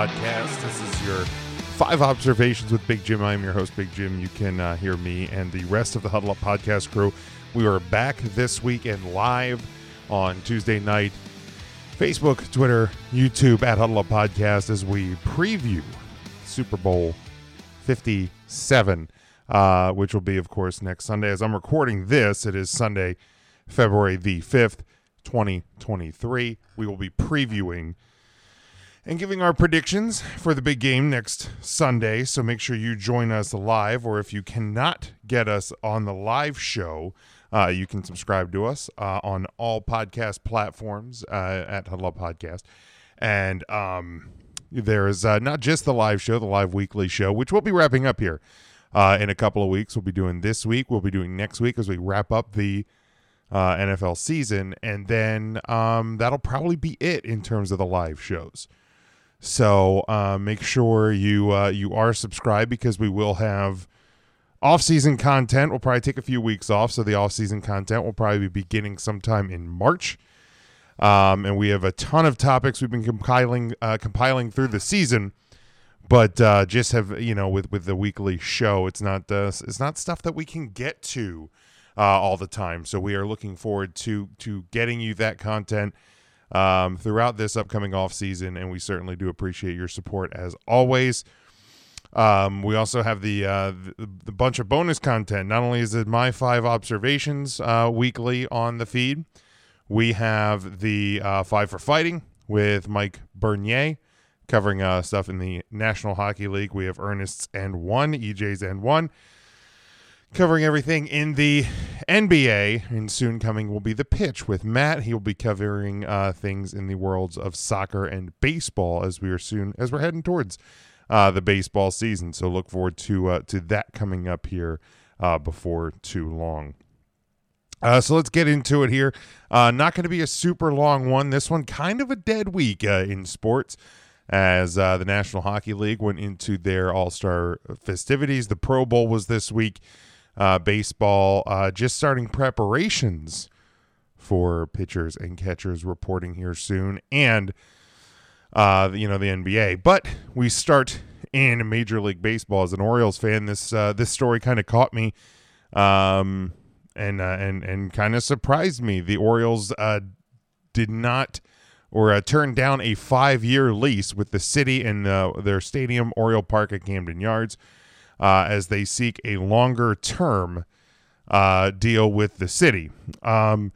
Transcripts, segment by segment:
Podcast. This is your five observations with Big Jim. I'm your host, Big Jim. You can uh, hear me and the rest of the Huddle Up Podcast crew. We are back this week and live on Tuesday night. Facebook, Twitter, YouTube at Huddle Up Podcast as we preview Super Bowl 57, uh, which will be, of course, next Sunday. As I'm recording this, it is Sunday, February the 5th, 2023. We will be previewing and giving our predictions for the big game next Sunday. So make sure you join us live, or if you cannot get us on the live show, uh, you can subscribe to us uh, on all podcast platforms uh, at Huddle Podcast. And um, there is uh, not just the live show, the live weekly show, which we'll be wrapping up here uh, in a couple of weeks. We'll be doing this week. We'll be doing next week as we wrap up the uh, NFL season. And then um, that'll probably be it in terms of the live shows. So uh, make sure you uh, you are subscribed because we will have off-season content. We'll probably take a few weeks off, so the off-season content will probably be beginning sometime in March. Um, and we have a ton of topics we've been compiling uh, compiling through the season, but uh, just have you know with with the weekly show, it's not uh, it's not stuff that we can get to uh, all the time. So we are looking forward to to getting you that content um, throughout this upcoming off season, and we certainly do appreciate your support as always. Um, we also have the, uh, the, the bunch of bonus content. Not only is it my five observations uh, weekly on the feed, we have the uh, five for fighting with Mike Bernier covering uh, stuff in the National Hockey League. We have Ernest's and one, EJ's and one covering everything in the NBA, and soon coming will be the pitch with Matt. He will be covering uh, things in the worlds of soccer and baseball as we are soon as we're heading towards uh, the baseball season. So look forward to uh, to that coming up here uh, before too long. Uh, so let's get into it here. Uh, not going to be a super long one. This one kind of a dead week in sports as the National Hockey League went into their All Star festivities. The Pro Bowl was this week uh, baseball, uh, just starting preparations for pitchers and catchers reporting here soon, and uh, you know the NBA. But we start in Major League Baseball as an Orioles fan. This uh, this story kind of caught me, um, and uh, and and kind of surprised me. The Orioles uh, did not or uh, turned down a five year lease with the city and uh, their stadium, Oriole Park at Camden Yards uh, as they seek a longer term uh, deal with the city. Um,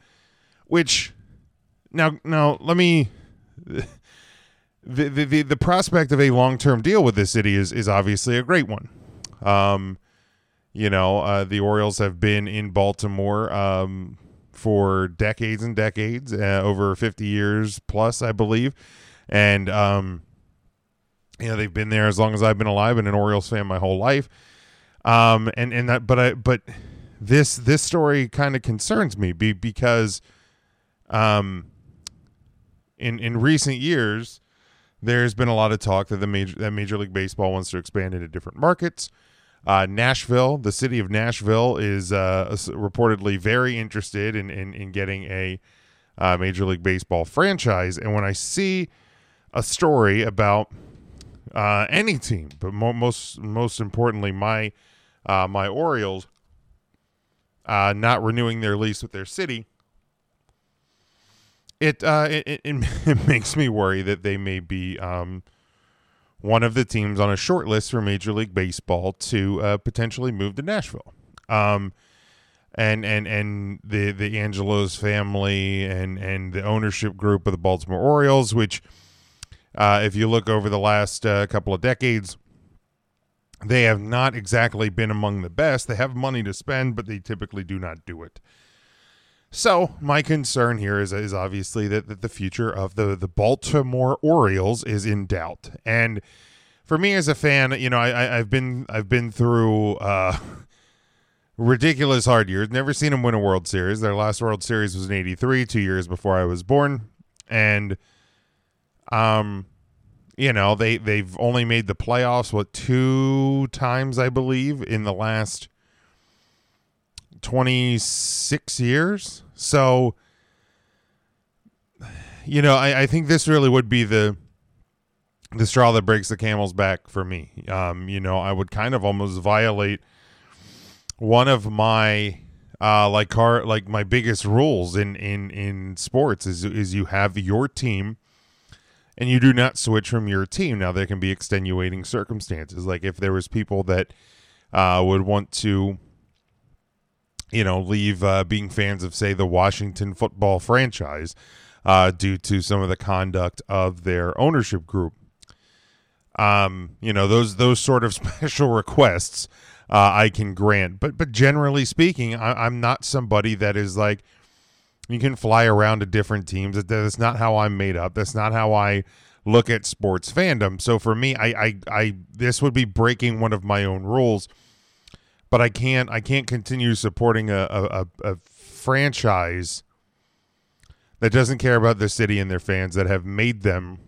which now now let me the the the, prospect of a long term deal with the city is is obviously a great one. Um, you know, uh, the Orioles have been in Baltimore um, for decades and decades, uh, over 50 years plus, I believe. And um, you know they've been there as long as I've been alive and an Orioles fan my whole life. Um, and and that, but I but this this story kind of concerns me be, because, um, in in recent years, there's been a lot of talk that the major that Major League Baseball wants to expand into different markets. Uh, Nashville, the city of Nashville, is uh, reportedly very interested in in, in getting a uh, Major League Baseball franchise. And when I see a story about uh, any team, but mo- most most importantly, my uh, my Orioles uh, not renewing their lease with their city, it, uh, it, it, it makes me worry that they may be um, one of the teams on a short list for Major League Baseball to uh, potentially move to Nashville. Um, and and and the the Angelos family and and the ownership group of the Baltimore Orioles, which uh, if you look over the last uh, couple of decades, they have not exactly been among the best. They have money to spend, but they typically do not do it. So my concern here is, is obviously that, that the future of the, the Baltimore Orioles is in doubt. And for me as a fan, you know, I, I, have been I've been through uh, ridiculous hard years. Never seen them win a World Series. Their last World Series was in '83, two years before I was born, and um, you know, they they've only made the playoffs what two times I believe in the last 26 years. So you know, I, I think this really would be the the straw that breaks the camel's back for me. Um, you know, I would kind of almost violate one of my uh, like car like my biggest rules in in in sports is is you have your team and you do not switch from your team. Now there can be extenuating circumstances, like if there was people that uh, would want to, you know, leave uh, being fans of say the Washington football franchise uh, due to some of the conduct of their ownership group. Um, you know those those sort of special requests uh, I can grant, but but generally speaking, I, I'm not somebody that is like you can fly around to different teams. That's not how I'm made up. That's not how I look at sports fandom. So for me, I, I, I this would be breaking one of my own rules. But I can't I can't continue supporting a, a, a franchise that doesn't care about the city and their fans that have made them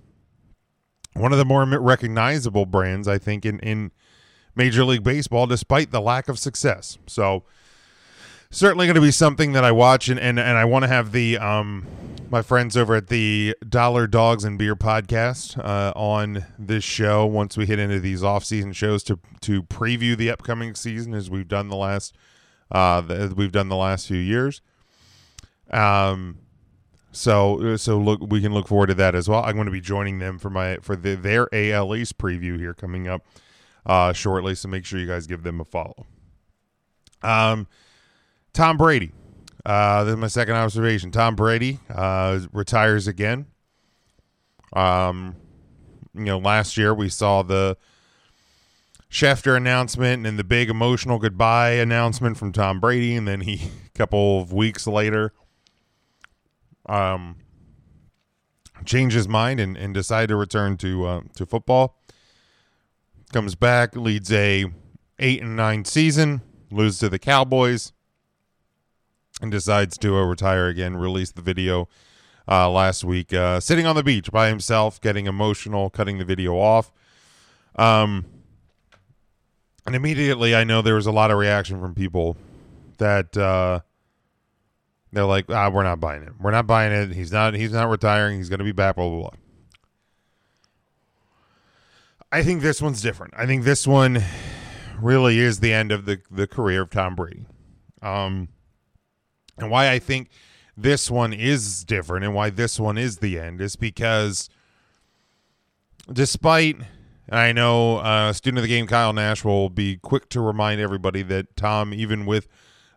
one of the more recognizable brands, I think, in, in Major League Baseball, despite the lack of success. So certainly going to be something that I watch and, and, and I want to have the um my friends over at the Dollar Dogs and Beer podcast uh, on this show once we hit into these off-season shows to to preview the upcoming season as we've done the last uh the, we've done the last few years. Um so so look we can look forward to that as well. I'm going to be joining them for my for the, their AL East preview here coming up uh shortly so make sure you guys give them a follow. Um Tom Brady. Uh, this is my second observation. Tom Brady uh, retires again. Um, you know, last year we saw the Schefter announcement and the big emotional goodbye announcement from Tom Brady, and then he, a couple of weeks later, um, changed his mind and, and decided to return to uh, to football. Comes back, leads a eight and nine season, loses to the Cowboys and decides to uh, retire again. Released the video uh, last week, uh, sitting on the beach by himself, getting emotional, cutting the video off. Um, and immediately, I know there was a lot of reaction from people that uh, they're like, "Ah, we're not buying it. We're not buying it. He's not. He's not retiring. He's going to be back." Blah blah blah. I think this one's different. I think this one really is the end of the the career of Tom Brady. Um, and why I think this one is different and why this one is the end is because despite I know uh, student of the game Kyle Nash will be quick to remind everybody that Tom, even with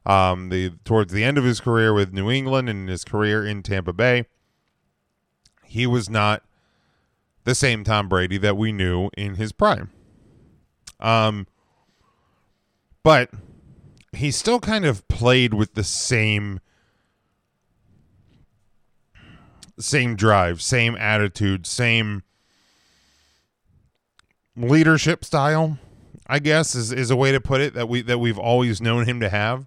um, the towards the end of his career with New England and his career in Tampa Bay, he was not the same Tom Brady that we knew in his prime. Um, but he still kind of played with the same same drive, same attitude, same leadership style, I guess is, is a way to put it that we that we've always known him to have.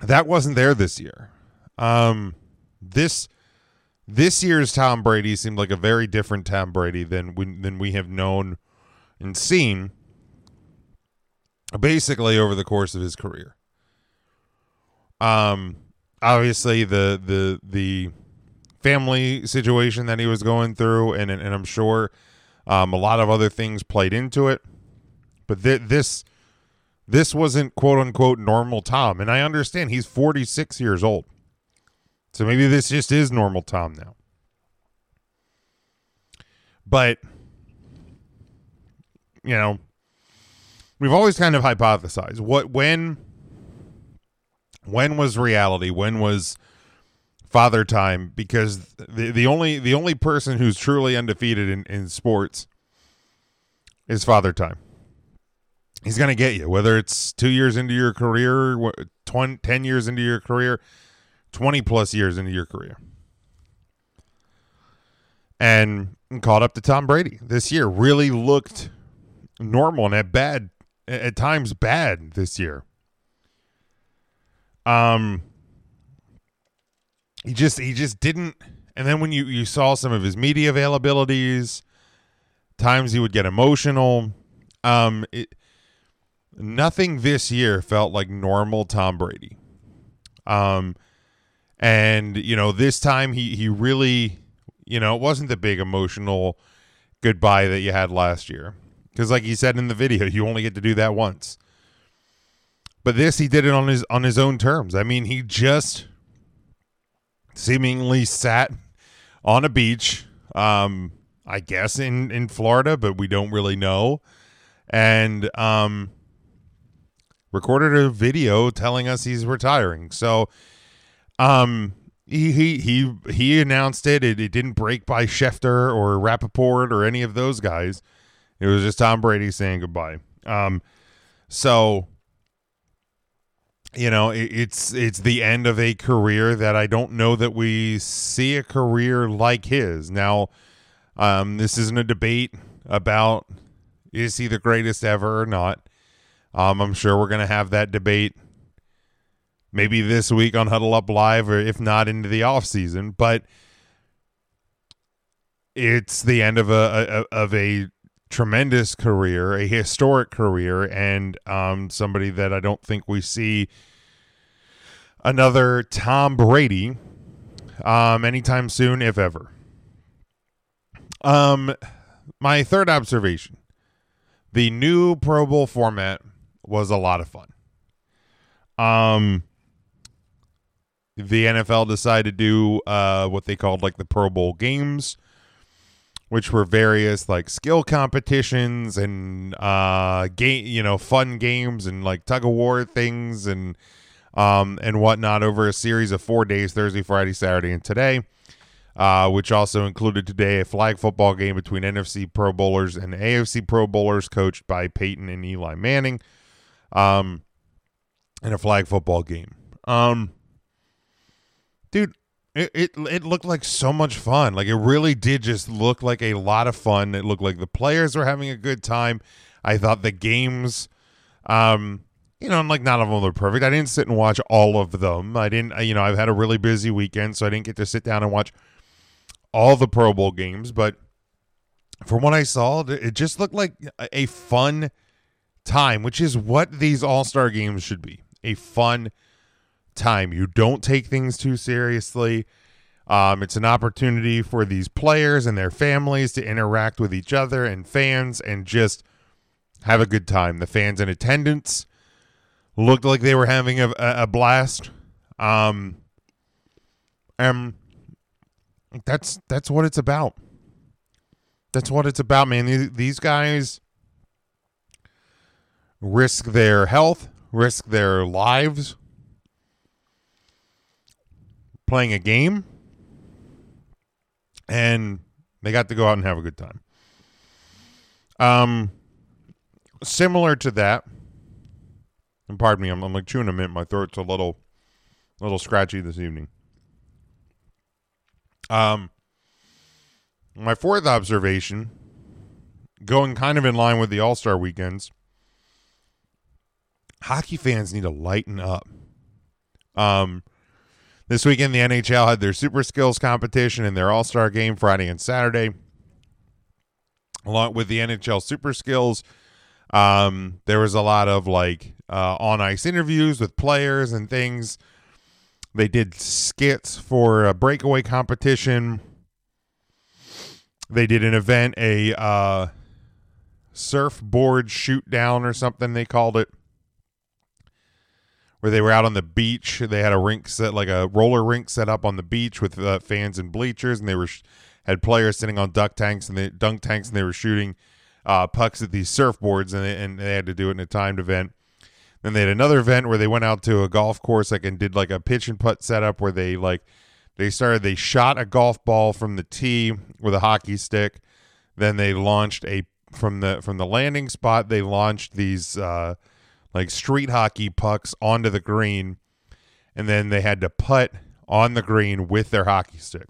That wasn't there this year. Um this this year's Tom Brady seemed like a very different Tom Brady than we, than we have known and seen basically over the course of his career. Um, obviously the the the family situation that he was going through, and and I'm sure um, a lot of other things played into it. But th- this this wasn't quote unquote normal Tom, and I understand he's 46 years old, so maybe this just is normal Tom now. But you know, we've always kind of hypothesized. What when when was reality? When was father time? Because the, the only the only person who's truly undefeated in, in sports is father time. He's going to get you whether it's two years into your career 20, 10 years into your career 20 plus years into your career. And caught up to tom brady this year. Really looked normal and at bad at times bad this year. Um he just he just didn't and then when you you saw some of his media availabilities, times he would get emotional. Um it nothing this year felt like normal Tom Brady. Um and you know, this time he he really You know, it wasn't the big emotional goodbye that you had last year. Because, like he said in the video, you only get to do that once. But this, he did it on his on his own terms. I mean, he just seemingly sat on a beach, um, I guess in in Florida, but we don't really know, and um, recorded a video telling us he's retiring. So, um, he he he he announced it. It, it didn't break by Schefter or Rapoport or any of those guys. It was just Tom Brady saying goodbye. Um, so you know it, it's it's the end of a career that I don't know that we see a career like his. Now, um, this isn't a debate about is he the greatest ever or not. Um, I'm sure we're gonna have that debate maybe this week on Huddle Up Live, or if not into the off season. But it's the end of a, a of a tremendous career, a historic career, and um, somebody that I don't think we see another Tom Brady um, anytime soon, if ever. Um, my third observation: the new Pro Bowl format was a lot of fun. Um, the NFL decided to do uh, what they called like the Pro Bowl games, which were various like skill competitions and uh, game, you know, fun games and like tug of war things and um, and whatnot over a series of four days: Thursday, Friday, Saturday, and today. Uh, which also included today a flag football game between NFC Pro Bowlers and AFC Pro Bowlers, coached by Peyton and Eli Manning, um, and a flag football game. Um, dude it, it it looked like so much fun. Like it really did just look like a lot of fun. It looked like the players were having a good time. I thought the games um you know like none of them were perfect. I didn't sit and watch all of them. I didn't you know i've had a really busy weekend so i didn't get to sit down and watch all the pro bowl games. But from what i saw it just looked like a fun time which is what these all-star games should be a fun time. You don't take things too seriously. Um, it's an opportunity for these players and their families to interact with each other and fans and just have a good time. The fans in attendance looked like they were having a, a blast. Um, and that's that's what it's about. That's what it's about, man. These, these guys risk their health, risk their lives playing a game, and they got to go out and have a good time. Um, similar to that, and pardon me, I'm, I'm like chewing a mint. My throat's a little, little scratchy this evening. Um, my fourth observation, going kind of in line with the All Star weekends, hockey fans need to lighten up. Um, this weekend, the NHL had their Super Skills competition and their All Star game Friday and Saturday. Along with the NHL Super Skills, um, there was a lot of like uh, on ice interviews with players and things. They did skits for a breakaway competition. They did an event, a uh, surfboard shoot down or something they called it where they were out on the beach. They had a rink set, like a roller rink set up on the beach with uh, fans and bleachers, and they were sh- had players sitting on duck tanks and they dunk tanks, and they were shooting uh, pucks at these surfboards, and they, and they had to do it in a timed event. Then they had another event where they went out to a golf course, like and did like a pitch and putt setup where they like they started they shot a golf ball from the tee with a hockey stick. Then they launched a from the from the landing spot. They launched these. Uh, like street hockey pucks onto the green, and then they had to putt on the green with their hockey stick.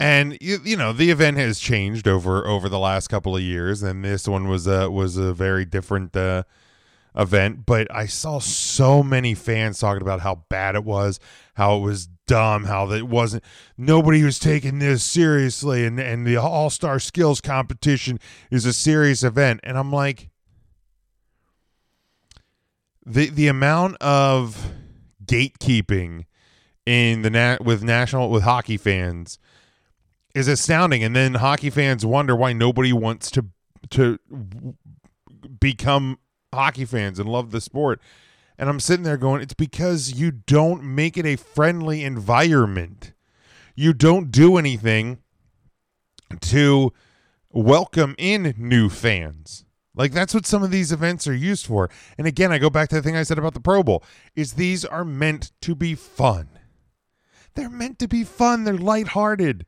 And you, you know the event has changed over over the last couple of years, and this one was a was a very different uh, event. But I saw so many fans talking about how bad it was, how it was dumb, how it wasn't nobody was taking this seriously, and and the All Star Skills competition is a serious event. And I'm like, the the amount of gatekeeping in the nat with national with hockey fans is astounding. And then hockey fans wonder why nobody wants to to become hockey fans and love the sport. And i'm sitting there going it's because you don't make it a friendly environment. You don't do anything to welcome in new fans like that's what some of these events are used for. And again i go back to the thing i said about the pro bowl is these are meant to be fun. They're meant to be fun. They're lighthearted.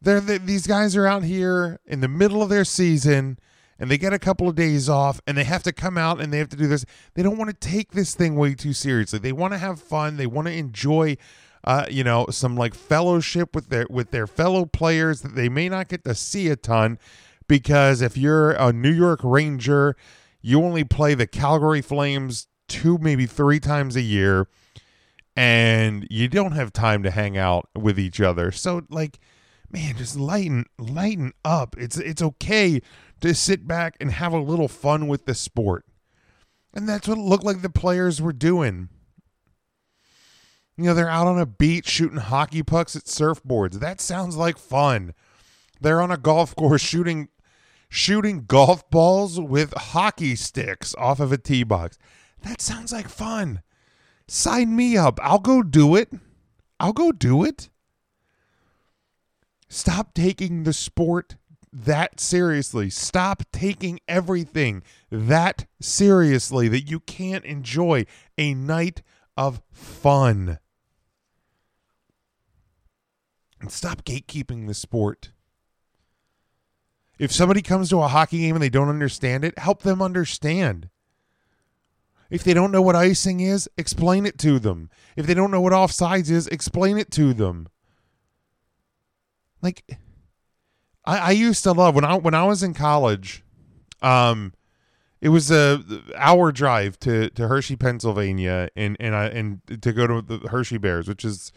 They're the, these guys are out here in the middle of their season and they get a couple of days off and they have to come out and they have to do this. They don't want to take this thing way too seriously. They want to have fun. They want to enjoy uh, you know some like fellowship with their with their fellow players that they may not get to see a ton because if you're a New York Ranger you only play the Calgary Flames two maybe three times a year and you don't have time to hang out with each other so like man, just lighten lighten up. It's it's okay to sit back and have a little fun with the sport. And that's what it looked like the players were doing. You know, they're out on a beach shooting hockey pucks at surfboards. That sounds like fun. They're on a golf course shooting shooting golf balls with hockey sticks off of a tee box. That sounds like fun. Sign me up. I'll go do it. I'll go do it. Stop taking the sport that seriously. Stop taking everything that seriously that you can't enjoy a night of fun. And stop gatekeeping the sport. If somebody comes to a hockey game and they don't understand it, help them understand. If they don't know what icing is, explain it to them. If they don't know what offsides is, explain it to them. Like I, I used to love when I when I was in college, um it was a hour drive to, to Hershey, Pennsylvania, and and I and to go to the Hershey Bears, which has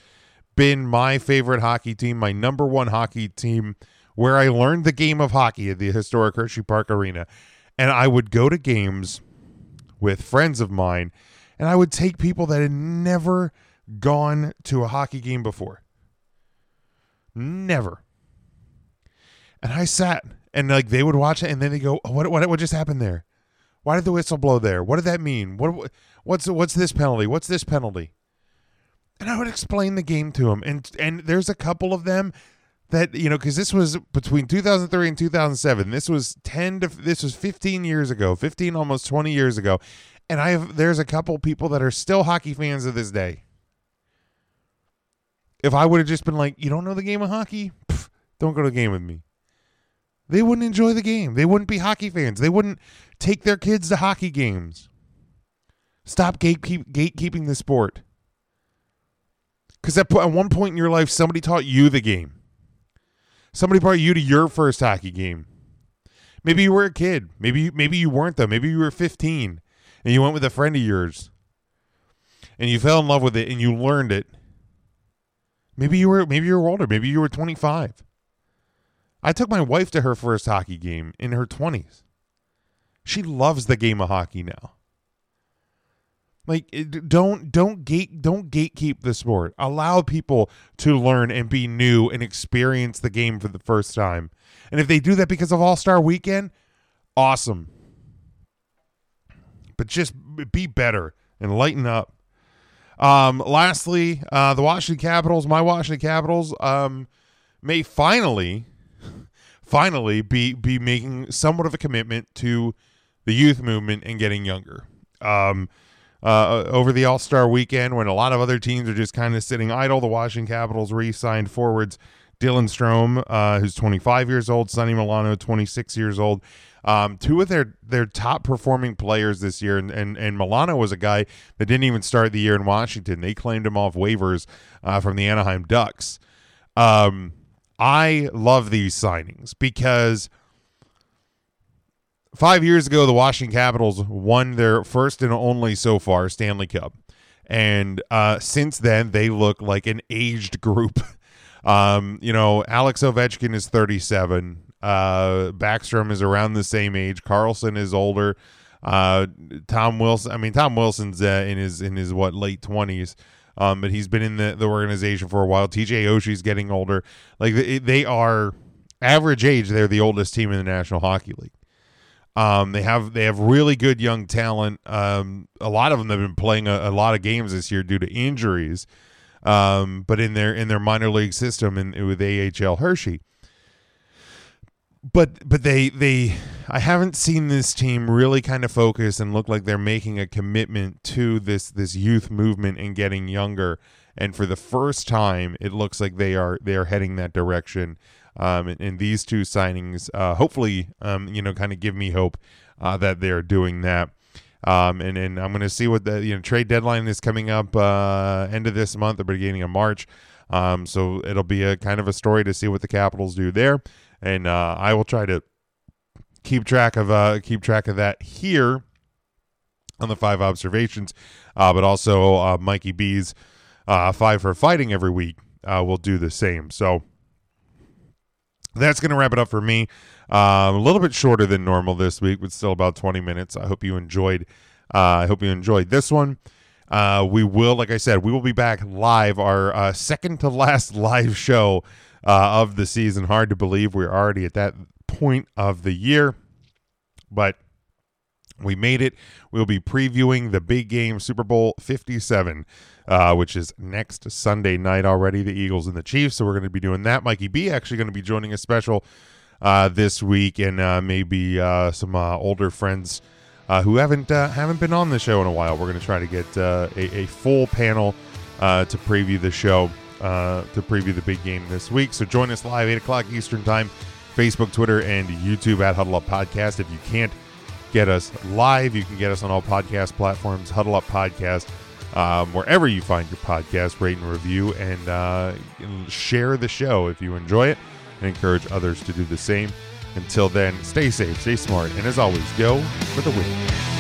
been my favorite hockey team, my number one hockey team, where I learned the game of hockey at the historic Hershey Park Arena, and I would go to games with friends of mine, and I would take people that had never gone to a hockey game before, Never. And I sat and like they would watch it and then they go, oh, "What what what just happened there? Why did the whistle blow there? What did that mean? What what's what's this penalty? What's this penalty?" And I would explain the game to them. And and there's a couple of them that you know because this was between 2003 and 2007. This was 10 to this was 15 years ago, 15 almost 20 years ago. And I have there's a couple people that are still hockey fans of this day if I would have just been like, you don't know the game of hockey? Pff, don't go to the game with me. They wouldn't enjoy the game. They wouldn't be hockey fans. They wouldn't take their kids to hockey games. Stop gatekeep, gatekeeping the sport. Because at, at one point in your life, somebody taught you the game. Somebody brought you to your first hockey game. Maybe you were a kid. Maybe maybe you weren't though. Maybe you were 15 and you went with a friend of yours and you fell in love with it and you learned it Maybe you were maybe you were older. Maybe you were 25. I took my wife to her first hockey game in her 20s. She loves the game of hockey now. Like don't don't gate don't gatekeep the sport. Allow people to learn and be new and experience the game for the first time. And if they do that because of All-Star weekend, awesome. But just be better and lighten up. Um, lastly, uh, the Washington Capitals, my Washington Capitals, um, may finally, finally be be making somewhat of a commitment to the youth movement and getting younger. Um, uh, over the All Star weekend, when a lot of other teams are just kind of sitting idle, the Washington Capitals re-signed forwards Dylan Strome, uh, who's 25 years old, Sonny Milano, 26 years old. Um, two of their their top performing players this year, and, and and Milano was a guy that didn't even start the year in Washington. They claimed him off waivers uh, from the Anaheim Ducks. Um, I love these signings because five years ago the Washington Capitals won their first and only so far Stanley Cup, and uh, since then they look like an aged group. Um, you know, Alex Ovechkin is 37. Uh, Backstrom is around the same age. Carlson is older. Uh, Tom Wilson. I mean, Tom Wilson's uh, in his in his what late 20s. Um, but he's been in the, the organization for a while. TJ Oshie's getting older. Like they, they are average age. They're the oldest team in the National Hockey League. Um, they have they have really good young talent. Um, a lot of them have been playing a, a lot of games this year due to injuries. Um, but in their in their minor league system and with AHL Hershey. But but they they I haven't seen this team really kind of focus and look like they're making a commitment to this this youth movement and getting younger. And for the first time, it looks like they are they are heading that direction. Um, and, and these two signings, uh, hopefully, um, you know, kind of give me hope uh, that they're doing that. Um, and, and I'm going to see what the you know trade deadline is coming up uh, end of this month or beginning of March. Um, so it'll be a kind of a story to see what the Capitals do there, and uh, I will try to keep track of uh, keep track of that here on the five observations, uh, but also uh, Mikey B's uh, five for fighting every week uh, will do the same. So that's going to wrap it up for me. Um, a little bit shorter than normal this week, but still about 20 minutes. I hope you enjoyed. Uh, I hope you enjoyed this one. Uh, we will, like I said, we will be back live, our uh, second to last live show uh, of the season. Hard to believe we're already at that point of the year, but we made it. We'll be previewing the big game, Super Bowl 57, uh, which is next Sunday night already, the Eagles and the Chiefs. So we're going to be doing that. Mikey B actually going to be joining a special uh, this week, and uh, maybe uh, some uh, older friends uh, who haven't haven't been on the show in a while. We're going to try to get a, a full panel to preview the show, to preview the big game this week. So join us live eight o'clock Eastern time, Facebook, Twitter, and YouTube at Huddle Up Podcast. If you can't get us live, you can get us on all podcast platforms. Huddle Up Podcast. Um, wherever you find your podcast, rate and review, and uh, share the show if you enjoy it and encourage others to do the same. Until then, stay safe, stay smart, and as always, go for the win.